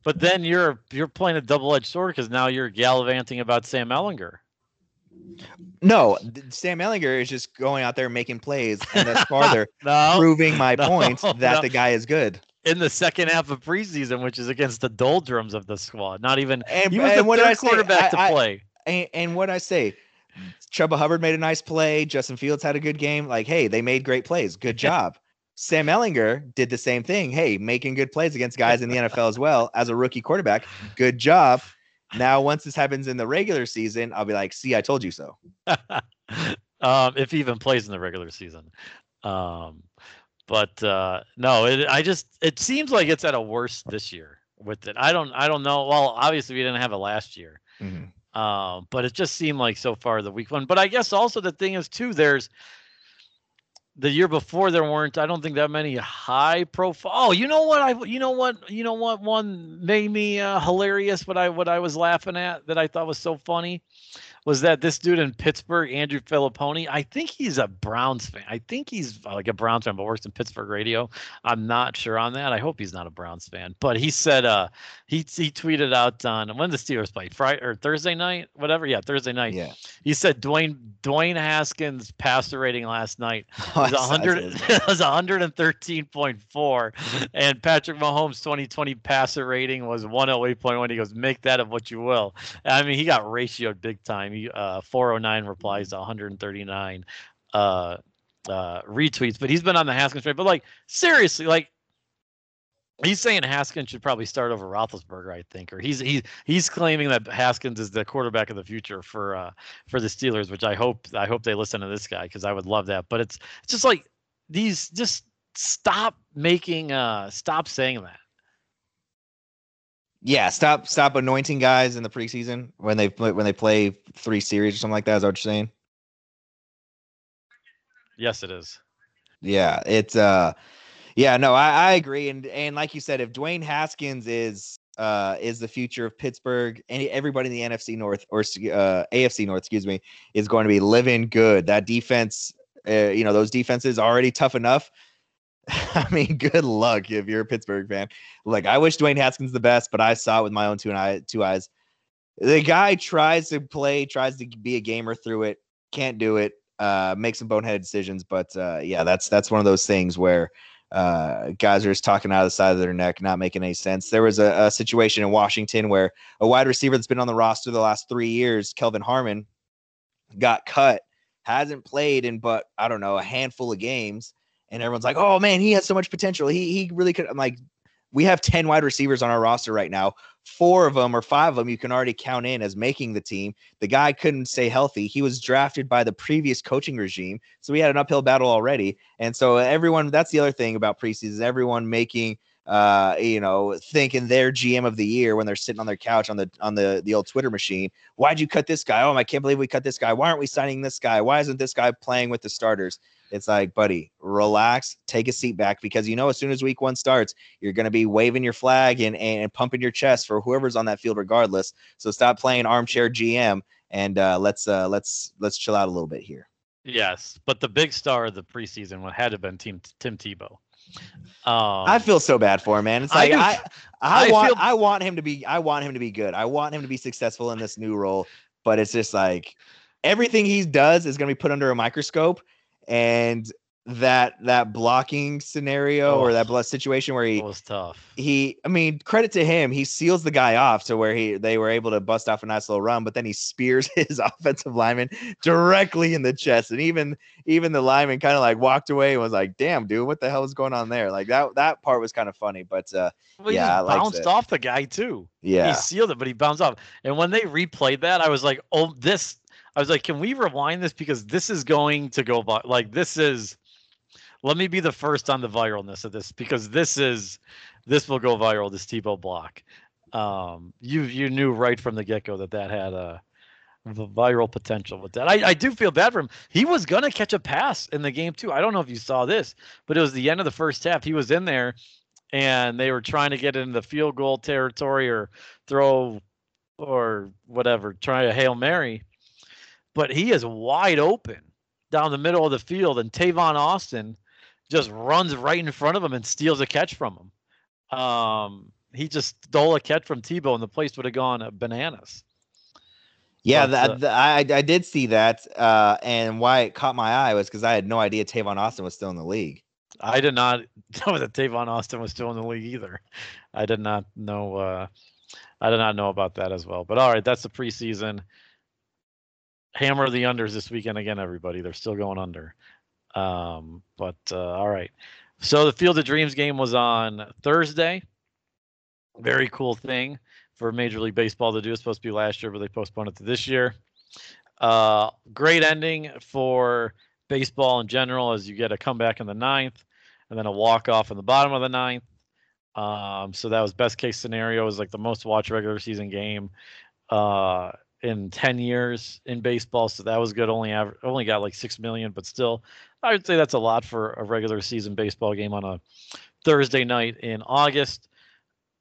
But then you're you're playing a double edged sword because now you're gallivanting about Sam Ehlinger. No, Sam Ehlinger is just going out there making plays, and that's farther no, proving my no, point that no. the guy is good. In the second half of preseason, which is against the doldrums of the squad, not even and, he was and the what third quarterback I, to play. I, and, and what I say, Chuba Hubbard made a nice play. Justin Fields had a good game. Like, hey, they made great plays. Good job. Sam Ehlinger did the same thing. Hey, making good plays against guys in the NFL as well as a rookie quarterback. Good job. Now, once this happens in the regular season, I'll be like, see, I told you so. um, if he even plays in the regular season. Um, but uh, no, it, I just it seems like it's at a worse this year with it. I don't I don't know. Well, obviously we didn't have it last year. Mm-hmm. Um, but it just seemed like so far the week one. But I guess also the thing is too, there's the year before there weren't i don't think that many high profile oh you know what i you know what you know what one made me uh, hilarious what i what i was laughing at that i thought was so funny was that this dude in Pittsburgh, Andrew Fillipponi, I think he's a Browns fan. I think he's uh, like a Browns fan, but works in Pittsburgh radio. I'm not sure on that. I hope he's not a Browns fan. But he said uh he he tweeted out on when the Steelers played Friday or Thursday night, whatever. Yeah, Thursday night. Yeah. He said Dwayne Dwayne Haskins passer rating last night was 100 was 113.4 and Patrick Mahomes 2020 passer rating was 108.1. He goes, "Make that of what you will." I mean, he got ratioed big time uh, 409 replies to 139 uh, uh, retweets. But he's been on the Haskins trade. But like seriously, like he's saying Haskins should probably start over Roethlisberger, I think, or he's he's he's claiming that Haskins is the quarterback of the future for uh for the Steelers, which I hope I hope they listen to this guy because I would love that. But it's it's just like these just stop making uh stop saying that. Yeah, stop stop anointing guys in the preseason when they when they play three series or something like that. Is that what you're saying? Yes, it is. Yeah, it's uh, yeah, no, I, I agree, and and like you said, if Dwayne Haskins is uh is the future of Pittsburgh, and everybody in the NFC North or uh AFC North, excuse me, is going to be living good. That defense, uh, you know, those defenses already tough enough. I mean, good luck if you're a Pittsburgh fan. Like, I wish Dwayne Haskins the best, but I saw it with my own two, eye, two eyes. The guy tries to play, tries to be a gamer through it, can't do it. Uh, make some boneheaded decisions, but uh, yeah, that's that's one of those things where uh, guys are just talking out of the side of their neck, not making any sense. There was a, a situation in Washington where a wide receiver that's been on the roster the last three years, Kelvin Harmon, got cut, hasn't played in but I don't know a handful of games and everyone's like, "Oh man, he has so much potential. He he really could." I'm like, we have ten wide receivers on our roster right now. Four of them or five of them you can already count in as making the team. The guy couldn't stay healthy. He was drafted by the previous coaching regime, so we had an uphill battle already. And so everyone, that's the other thing about preseason. Everyone making uh, you know, thinking they're GM of the year when they're sitting on their couch on the on the the old Twitter machine. Why'd you cut this guy? Oh, I can't believe we cut this guy. Why aren't we signing this guy? Why isn't this guy playing with the starters? It's like, buddy, relax, take a seat back because you know as soon as week one starts, you're going to be waving your flag and, and pumping your chest for whoever's on that field, regardless. So stop playing armchair GM and uh, let's uh, let's let's chill out a little bit here. Yes, but the big star of the preseason had to have been Team Tim Tebow. Um, I feel so bad for him, man. It's like I, I, I, I want feel... I want him to be I want him to be good. I want him to be successful in this new role, but it's just like everything he does is going to be put under a microscope and that that blocking scenario oh, or that situation where he was tough. He, I mean, credit to him, he seals the guy off to where he they were able to bust off a nice little run, but then he spears his offensive lineman directly in the chest, and even even the lineman kind of like walked away and was like, "Damn, dude, what the hell is going on there?" Like that that part was kind of funny, but uh, well, yeah, he bounced off the guy too. Yeah, he sealed it, but he bounced off. And when they replayed that, I was like, "Oh, this." I was like, "Can we rewind this because this is going to go by like this is." Let me be the first on the viralness of this because this is this will go viral. This Tebow block. Um, you you knew right from the get go that that had a, viral potential with that. I, I do feel bad for him. He was gonna catch a pass in the game too. I don't know if you saw this, but it was the end of the first half. He was in there, and they were trying to get into the field goal territory or throw or whatever, try a hail mary. But he is wide open down the middle of the field, and Tavon Austin just runs right in front of him and steals a catch from him. Um, he just stole a catch from Tebow, and the place would have gone bananas. Yeah, that, uh, I I did see that, uh, and why it caught my eye was because I had no idea Tavon Austin was still in the league. I did not know that Tavon Austin was still in the league either. I did not know. Uh, I did not know about that as well. But all right, that's the preseason. Hammer the unders this weekend again, everybody. They're still going under. Um, but uh, all right. So the Field of Dreams game was on Thursday. Very cool thing for Major League Baseball to do. It's supposed to be last year, but they postponed it to this year. Uh, great ending for baseball in general as you get a comeback in the ninth and then a walk off in the bottom of the ninth. Um, so that was best case scenario. It was like the most watched regular season game uh, in 10 years in baseball. So that was good. Only aver- only got like six million, but still, I would say that's a lot for a regular season baseball game on a Thursday night in August.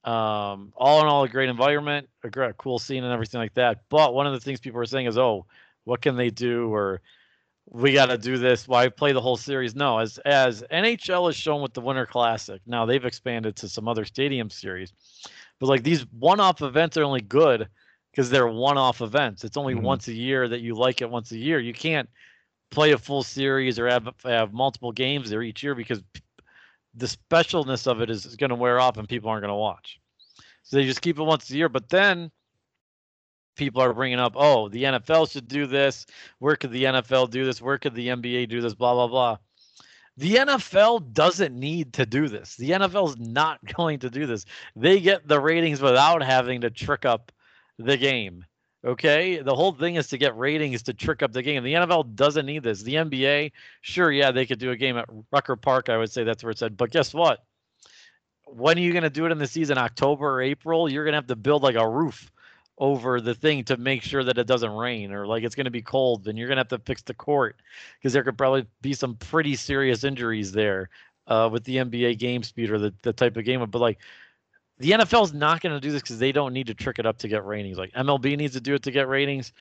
Um, all in all, a great environment, a great, cool scene, and everything like that. But one of the things people are saying is, "Oh, what can they do?" or "We got to do this." Why play the whole series? No, as as NHL has shown with the Winter Classic. Now they've expanded to some other stadium series, but like these one-off events are only good because they're one-off events. It's only mm-hmm. once a year that you like it once a year. You can't play a full series or have have multiple games there each year because the specialness of it is, is going to wear off and people aren't going to watch. So they just keep it once a year. But then people are bringing up, oh, the NFL should do this. Where could the NFL do this? Where could the NBA do this? Blah, blah, blah. The NFL doesn't need to do this. The NFL is not going to do this. They get the ratings without having to trick up the game. Okay, the whole thing is to get ratings to trick up the game. The NFL doesn't need this. The NBA, sure, yeah, they could do a game at Rucker Park. I would say that's where it said. But guess what? When are you going to do it in the season? October or April? You're going to have to build like a roof over the thing to make sure that it doesn't rain or like it's going to be cold. Then you're going to have to fix the court because there could probably be some pretty serious injuries there uh, with the NBA game speed or the, the type of game. But like the NFL is not going to do this because they don't need to trick it up to get ratings. Like MLB needs to do it to get ratings.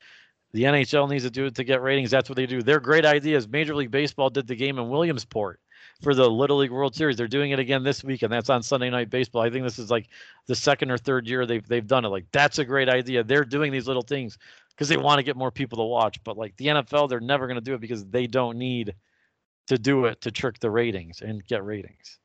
The NHL needs to do it to get ratings. That's what they do. They're great ideas. Major League Baseball did the game in Williamsport for the Little League World Series. They're doing it again this week, and that's on Sunday Night Baseball. I think this is like the second or third year they've they've done it. Like that's a great idea. They're doing these little things because they want to get more people to watch. But like the NFL, they're never going to do it because they don't need to do it to trick the ratings and get ratings.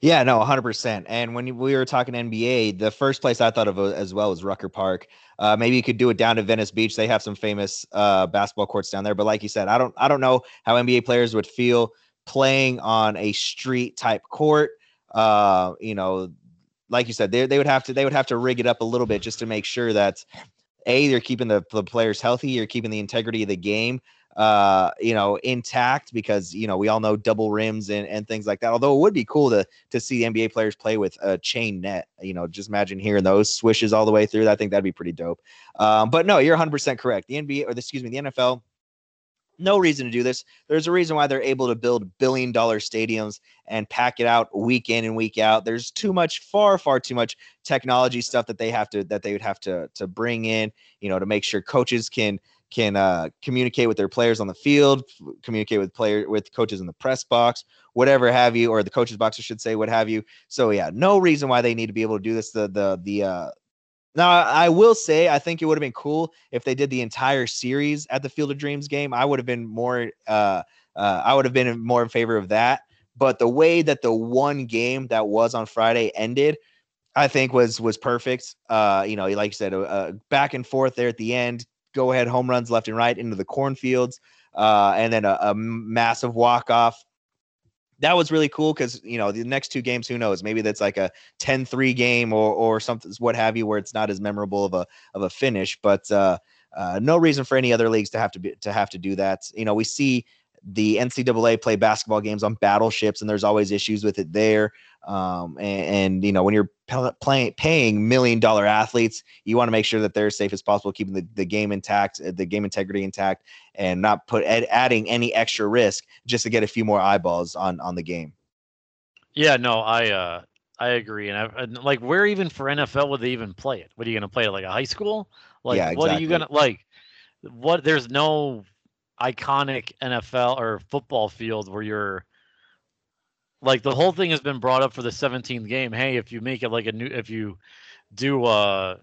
Yeah, no, 100%. And when we were talking NBA, the first place I thought of as well was Rucker Park. Uh, maybe you could do it down to Venice Beach. They have some famous uh, basketball courts down there. But like you said, I don't, I don't know how NBA players would feel playing on a street type court. Uh, you know, like you said, they, they would have to, they would have to rig it up a little bit just to make sure that a they're keeping the, the players healthy, you're keeping the integrity of the game uh, you know, intact because you know we all know double rims and, and things like that. Although it would be cool to to see NBA players play with a chain net. You know, just imagine hearing those swishes all the way through. I think that'd be pretty dope. Um, but no, you're 100 percent correct. The NBA or the, excuse me, the NFL. No reason to do this. There's a reason why they're able to build billion dollar stadiums and pack it out week in and week out. There's too much, far, far too much technology stuff that they have to that they would have to to bring in, you know, to make sure coaches can can uh, communicate with their players on the field, communicate with player with coaches in the press box, whatever have you, or the coaches box, I should say, what have you. So yeah, no reason why they need to be able to do this. The the the uh, now I will say I think it would have been cool if they did the entire series at the Field of Dreams game. I would have been more uh, uh I would have been more in favor of that. But the way that the one game that was on Friday ended, I think was was perfect. Uh, you know, like you said, uh, back and forth there at the end, go ahead home runs left and right into the cornfields, uh, and then a, a massive walk off. That was really cool because you know the next two games, who knows? Maybe that's like a 10-3 game or or something, what have you, where it's not as memorable of a of a finish. But uh, uh, no reason for any other leagues to have to be to have to do that. You know, we see the NCAA play basketball games on battleships, and there's always issues with it there. Um, and, and, you know, when you're playing, paying million dollar athletes, you want to make sure that they're as safe as possible, keeping the, the game intact, uh, the game integrity intact, and not put ed- adding any extra risk just to get a few more eyeballs on on the game. Yeah, no, I uh, I agree, and, I, and like, where even for NFL would they even play it? What are you going to play it like a high school? Like, yeah, exactly. what are you going to like? What? There's no iconic NFL or football field where you're like the whole thing has been brought up for the 17th game. Hey, if you make it like a new, if you do a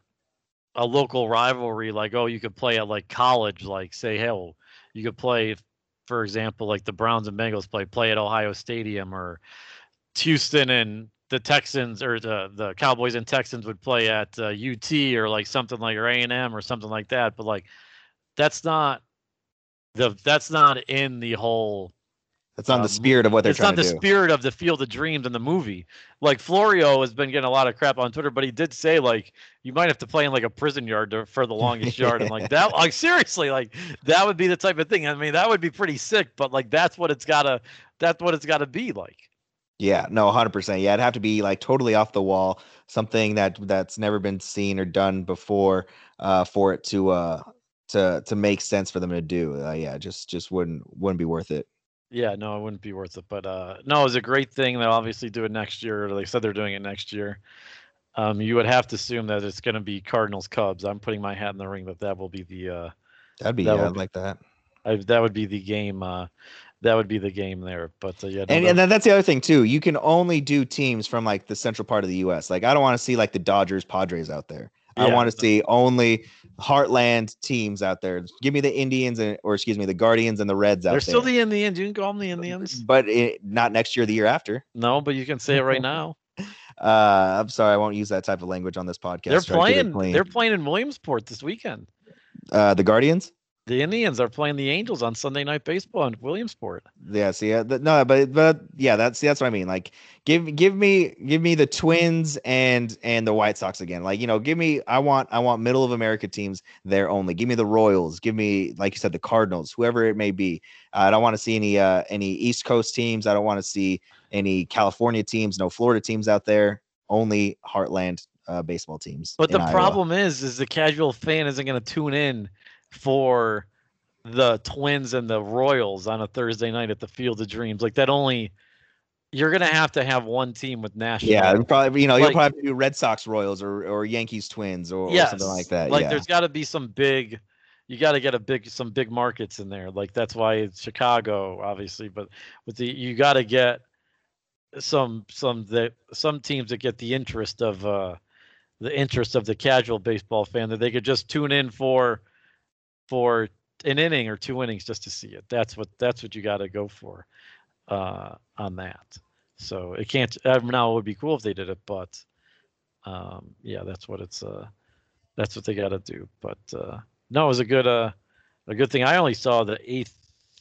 a local rivalry, like oh, you could play at like college, like say, hell, you could play, for example, like the Browns and Bengals play play at Ohio Stadium, or Houston and the Texans or the the Cowboys and Texans would play at uh, UT or like something like or A and M or something like that. But like, that's not the that's not in the whole That's not um, the spirit of what they're it's trying to do. It's not the spirit of the Field of Dreams in the movie. Like Florio has been getting a lot of crap on Twitter, but he did say like you might have to play in like a prison yard to, for the longest yard, and like that, like seriously, like that would be the type of thing. I mean, that would be pretty sick, but like that's what it's gotta, that's what it's gotta be like. Yeah, no, hundred percent. Yeah, it'd have to be like totally off the wall, something that that's never been seen or done before, uh, for it to uh to to make sense for them to do. Uh, yeah, just just wouldn't wouldn't be worth it. Yeah, no, it wouldn't be worth it. But uh, no, it was a great thing. They'll obviously do it next year. They said they're doing it next year. Um, you would have to assume that it's going to be Cardinals Cubs. I'm putting my hat in the ring that that will be the uh, That'd be That yeah, be- like that. I, that would be the game. Uh, that would be the game there. But uh, yeah, no, And, and then that's the other thing too. You can only do teams from like the central part of the U.S. Like I don't want to see like the Dodgers, Padres out there. I want to see only Heartland teams out there. Give me the Indians and or excuse me, the Guardians and the Reds out there. they're still the Indians. You can call them the Indians. but it, not next year, the year after. No, but you can say it right now. Uh, I'm sorry, I won't use that type of language on this podcast. they're Try to keep it playing. They're playing in Williamsport this weekend. uh, the Guardians. The Indians are playing the Angels on Sunday Night Baseball in Williamsport. Yeah, see, uh, th- no, but but yeah, that's that's what I mean. Like, give give me give me the Twins and and the White Sox again. Like, you know, give me. I want I want middle of America teams there only. Give me the Royals. Give me, like you said, the Cardinals, whoever it may be. I don't want to see any uh any East Coast teams. I don't want to see any California teams. No Florida teams out there. Only Heartland uh, baseball teams. But the Iowa. problem is, is the casual fan isn't going to tune in for the Twins and the Royals on a Thursday night at the Field of Dreams. Like that only you're to have to have one team with national. Yeah, probably you know you'll probably have to do Red Sox Royals or or Yankees Twins or, or something like that. Like yeah. there's got to be some big. You got to get a big some big markets in there. Like that's why it's Chicago, obviously. But with the you got to get some some that some teams that get the interest of uh the interest of the casual baseball fan that they could just tune in for for an inning or two innings just to see it. That's what that's what you got to go for uh on that. So it can't uh, now it would be cool if they did it, but um yeah, that's what it's uh that's what they got to do. But uh no, it was a good uh a good thing. I only saw the eighth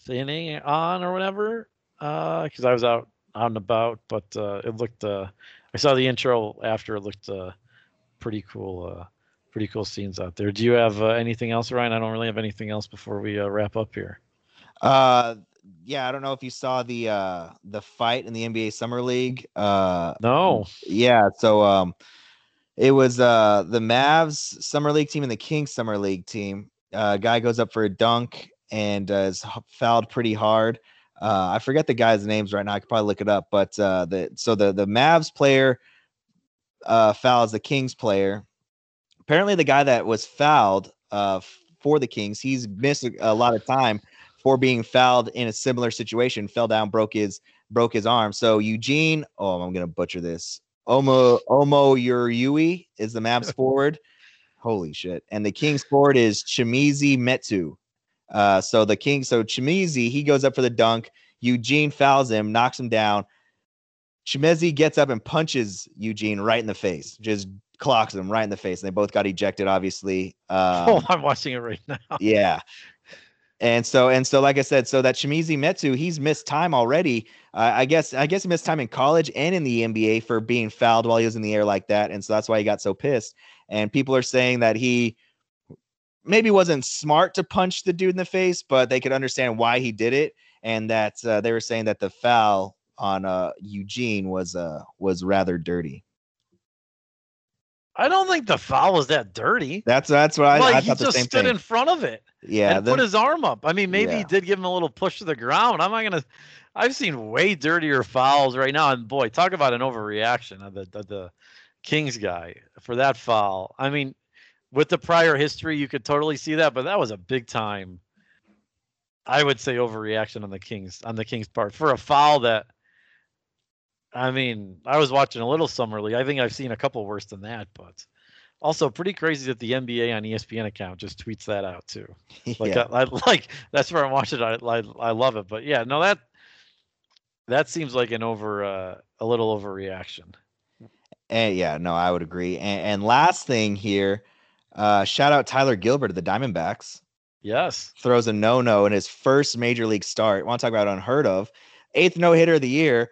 inning on or whatever uh because I was out out and about, but uh it looked uh I saw the intro after it looked uh pretty cool uh pretty cool scenes out there. Do you have uh, anything else, Ryan? I don't really have anything else before we uh, wrap up here. Uh, yeah, I don't know if you saw the uh the fight in the NBA Summer League. Uh, No. yeah, so um, it was uh the Mavs Summer League team and the Kings Summer League team. Uh, guy goes up for a dunk and uh, is fouled pretty hard. Uh, I forget the guy's names right now. I could probably look it up, but uh, the so the the Mavs player uh fouls the Kings player. Apparently, the guy that was fouled uh for the Kings, he's missed a, lot of time for being fouled in a similar situation. Fell down, broke his broke his arm. So Eugene, oh, I'm gonna butcher this. Omo Omoruyi is the Mavs forward. Holy shit! And the Kings forward is Chimezie Metu. Uh, so the King, so Chimezie, he goes up for the dunk. Eugene fouls him, knocks him down. Chimezie gets up and punches Eugene right in the face, just clocks them right in the face. And they both got ejected, obviously. oh, Um, I'm watching it right now. yeah. And so and so, like I said, so that Chimezie Metu, he's missed time already. Uh, I guess I guess he missed time in college and in the NBA for being fouled while he was in the air like that, and so that's why he got so pissed. And people are saying that he maybe wasn't smart to punch the dude in the face, but they could understand why he did it, and that uh, they were saying that the foul on uh, Eugene was uh, was rather dirty. I don't think the foul was that dirty. That's that's what I, like I he thought the just stood thing. in front of it yeah, and then- put his arm up. I mean, maybe he did give him a little push to the ground. I'm not gonna. I've seen way dirtier fouls right now, and boy, talk about an overreaction of the of the Kings guy for that foul. I mean, with the prior history, you could totally see that, but that was a big time. I would say overreaction on the Kings on the Kings part for a foul that. I mean, I was watching a little summer league. I think I've seen a couple worse than that, but Also, pretty crazy that the NBA on ESPN account just tweets that out too. Like, yeah. I, I like that's where I'm watching. I, I I love it. But yeah, no that that seems like an over uh, a little overreaction. And yeah, no, I would agree. And, and last thing here, uh, shout out Tyler Gilbert of the Diamondbacks. Yes. Throws a no no in his first major league start. Want to talk about unheard of? Eighth no hitter of the year.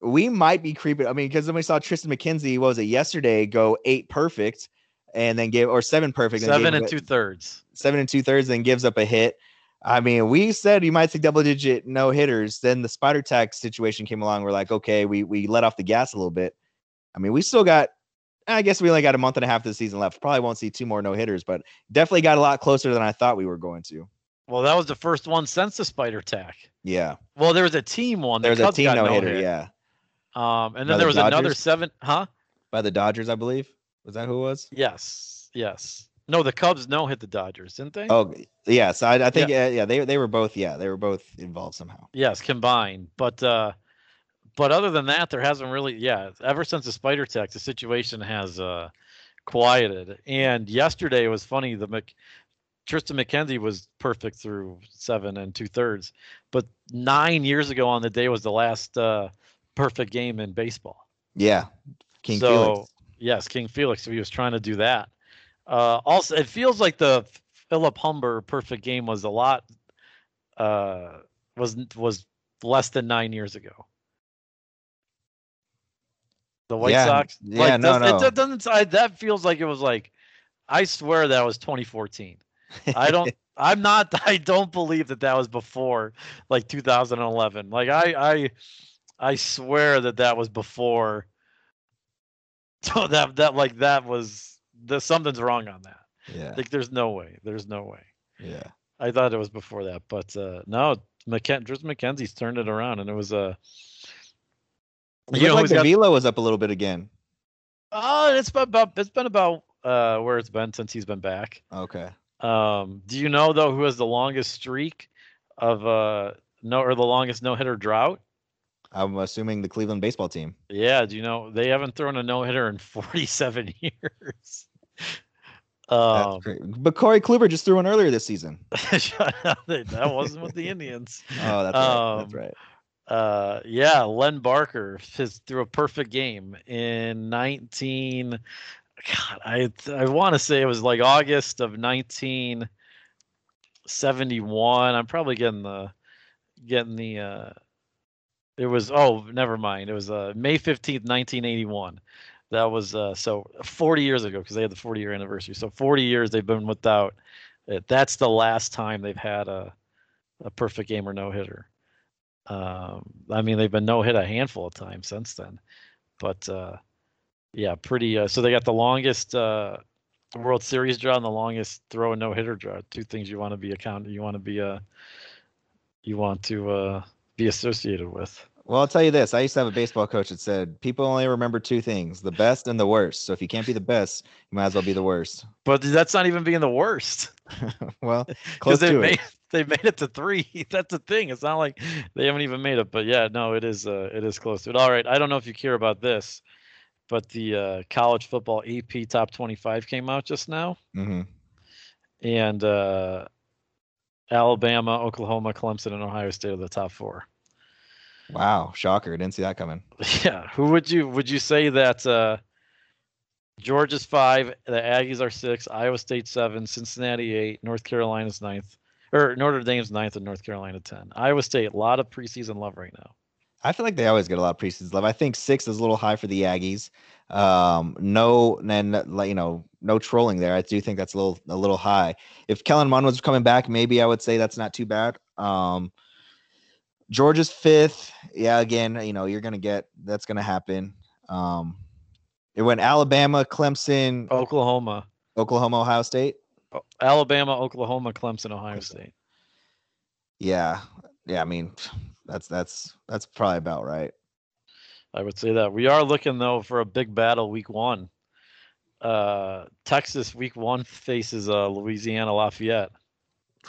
We might be creeping. I mean, because then we saw Triston McKenzie, what was it, yesterday, go eight perfect and then give, or seven perfect. Seven and two thirds. seven and two thirds, then gives up a hit. I mean, we said you might see double digit no hitters. Then the spider tax situation came along. We're like, okay, we we let off the gas a little bit. I mean, we still got. I guess we only got a month and a half of the season left. Probably won't see two more no hitters, but definitely got a lot closer than I thought we were going to. Well, that was the first one since the spider tack. Yeah, Well, there was a team one. The there's a team no hitter. Yeah, Um, and then By the there was another seven. Huh? by the Dodgers, I believe. Was that who it was? Yes. Yes. No, the Cubs no hit the Dodgers, didn't they? Oh, yeah. So I, I think yeah. yeah, they they were both yeah they were both involved somehow. Yes, combined. But uh but other than that, there hasn't really yeah, ever since the spider tack, the situation has uh quieted. And yesterday was funny, the Mc Triston McKenzie was perfect through seven and two thirds. But nine years ago on the day was the last uh perfect game in baseball. Yeah, King so Felix. yes, King Felix. He was trying to do that. Uh, also, it feels like the Philip Humber perfect game was a lot. Uh, was was less than nine years ago. The White Yeah, Sox. yeah, like, no, does- no. It doesn't. I, that feels like it was like. I swear that was 2014. I don't. I'm not. I don't believe that that was before like 2011. Like I. I. I swear that that was before. So that that like that was the something's wrong on that. yeah, Like there's no way. There's no way. yeah. I thought it was before that, but uh no, McKen- Triston McKenzie's turned it around, and it was a. It You know like the got- velo was up a little bit again. Oh, it's been about it's been about uh where it's been since he's been back. Okay. Um, do you know though who has the longest streak of uh no or the longest no hitter drought? I'm assuming the Cleveland baseball team. Yeah, do you know they haven't thrown a no hitter in 47 years. That's Um. But Corey Kluber just threw one earlier this season. that that wasn't with the Indians. Oh, that's right. That's Um, right. Uh, yeah, Len Barker has threw a perfect game in 19. God, I I want to say it was like August of 1971. I'm probably getting the getting the. uh It was oh, never mind. It was uh May 15th, 1981. That was uh so 40 years ago because they had the 40 year anniversary. So 40 years they've been without it. That's the last time they've had a a perfect game or no hitter. Um, I mean, they've been no hit a handful of times since then, but uh, yeah, pretty. Uh, so they got the longest uh, World Series draw and the longest throw and no hitter draw. Two things you want to be account. You want to be uh, you want to uh, be associated with. Well, I'll tell you this. I used to have a baseball coach that said people only remember two things: the best and the worst. So if you can't be the best, you might as well be the worst. But that's not even being the worst well, close they to made it. they made it to three. That's the thing. It's not like they haven't even made it. But yeah, no, it is uh, it is close to it. All right, I don't know if you care about this, but the uh, college football AP top twenty five came out just now. hmm and uh, Alabama, Oklahoma, Clemson, and Ohio State are the top four. Wow, shocker! Didn't see that coming. Yeah, who would you would you say that uh, Georgia's five, the Aggies are six, Iowa State seven, Cincinnati eight, North Carolina's ninth, or Notre Dame's ninth, and North Carolina ten. Iowa State, a lot of preseason love right now. I feel like they always get a lot of preseason love. I think six is a little high for the Aggies. Um, no, and like you know, no trolling there. I do think that's a little a little high. If Kellen Mond was coming back, maybe I would say that's not too bad. Um, Georgia's fifth. Yeah, again, you know, you're gonna get that's gonna happen. Um, it went Alabama, Clemson, Oklahoma, Oklahoma, Ohio State. Alabama, Oklahoma, Clemson, Ohio State. Yeah, yeah. I mean, that's that's that's probably about right. I would say that we are looking though for a big battle week one. Uh, Texas week one faces uh, Louisiana Lafayette.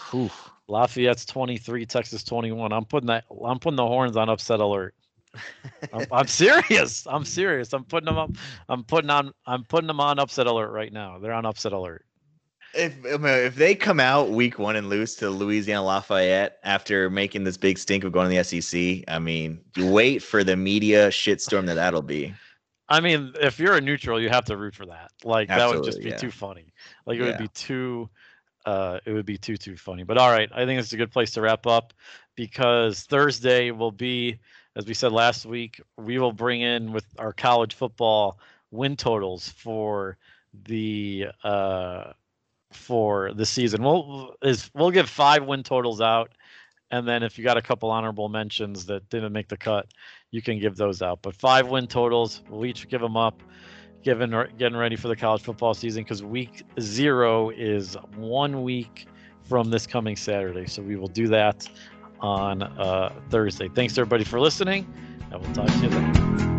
Whew. Lafayette's 23, Texas 21. I'm putting that. I'm putting the horns on upset alert. I'm, I'm, serious. I'm serious. I'm putting them up. I'm putting on. I'm putting them on upset alert right now. They're on upset alert. If if they come out week one and lose to Louisiana Lafayette after making this big stink of going to the SEC, I mean, you wait for the media shitstorm that that'll be. I mean, if you're a neutral, you have to root for that. Like Absolutely, that would just be yeah. too funny. Like it yeah. would be too uh it would be too too funny. But all right, I think it's a good place to wrap up because Thursday will be as we said last week, we will bring in with our college football win totals for the uh for the season. We'll is we'll give five win totals out and then if you got a couple honorable mentions that didn't make the cut, you can give those out. But five win totals, we'll each give them up, given getting ready for the college football season because week zero is one week from this coming Saturday. So we will do that on uh, Thursday. Thanks everybody for listening, and we'll talk to you then.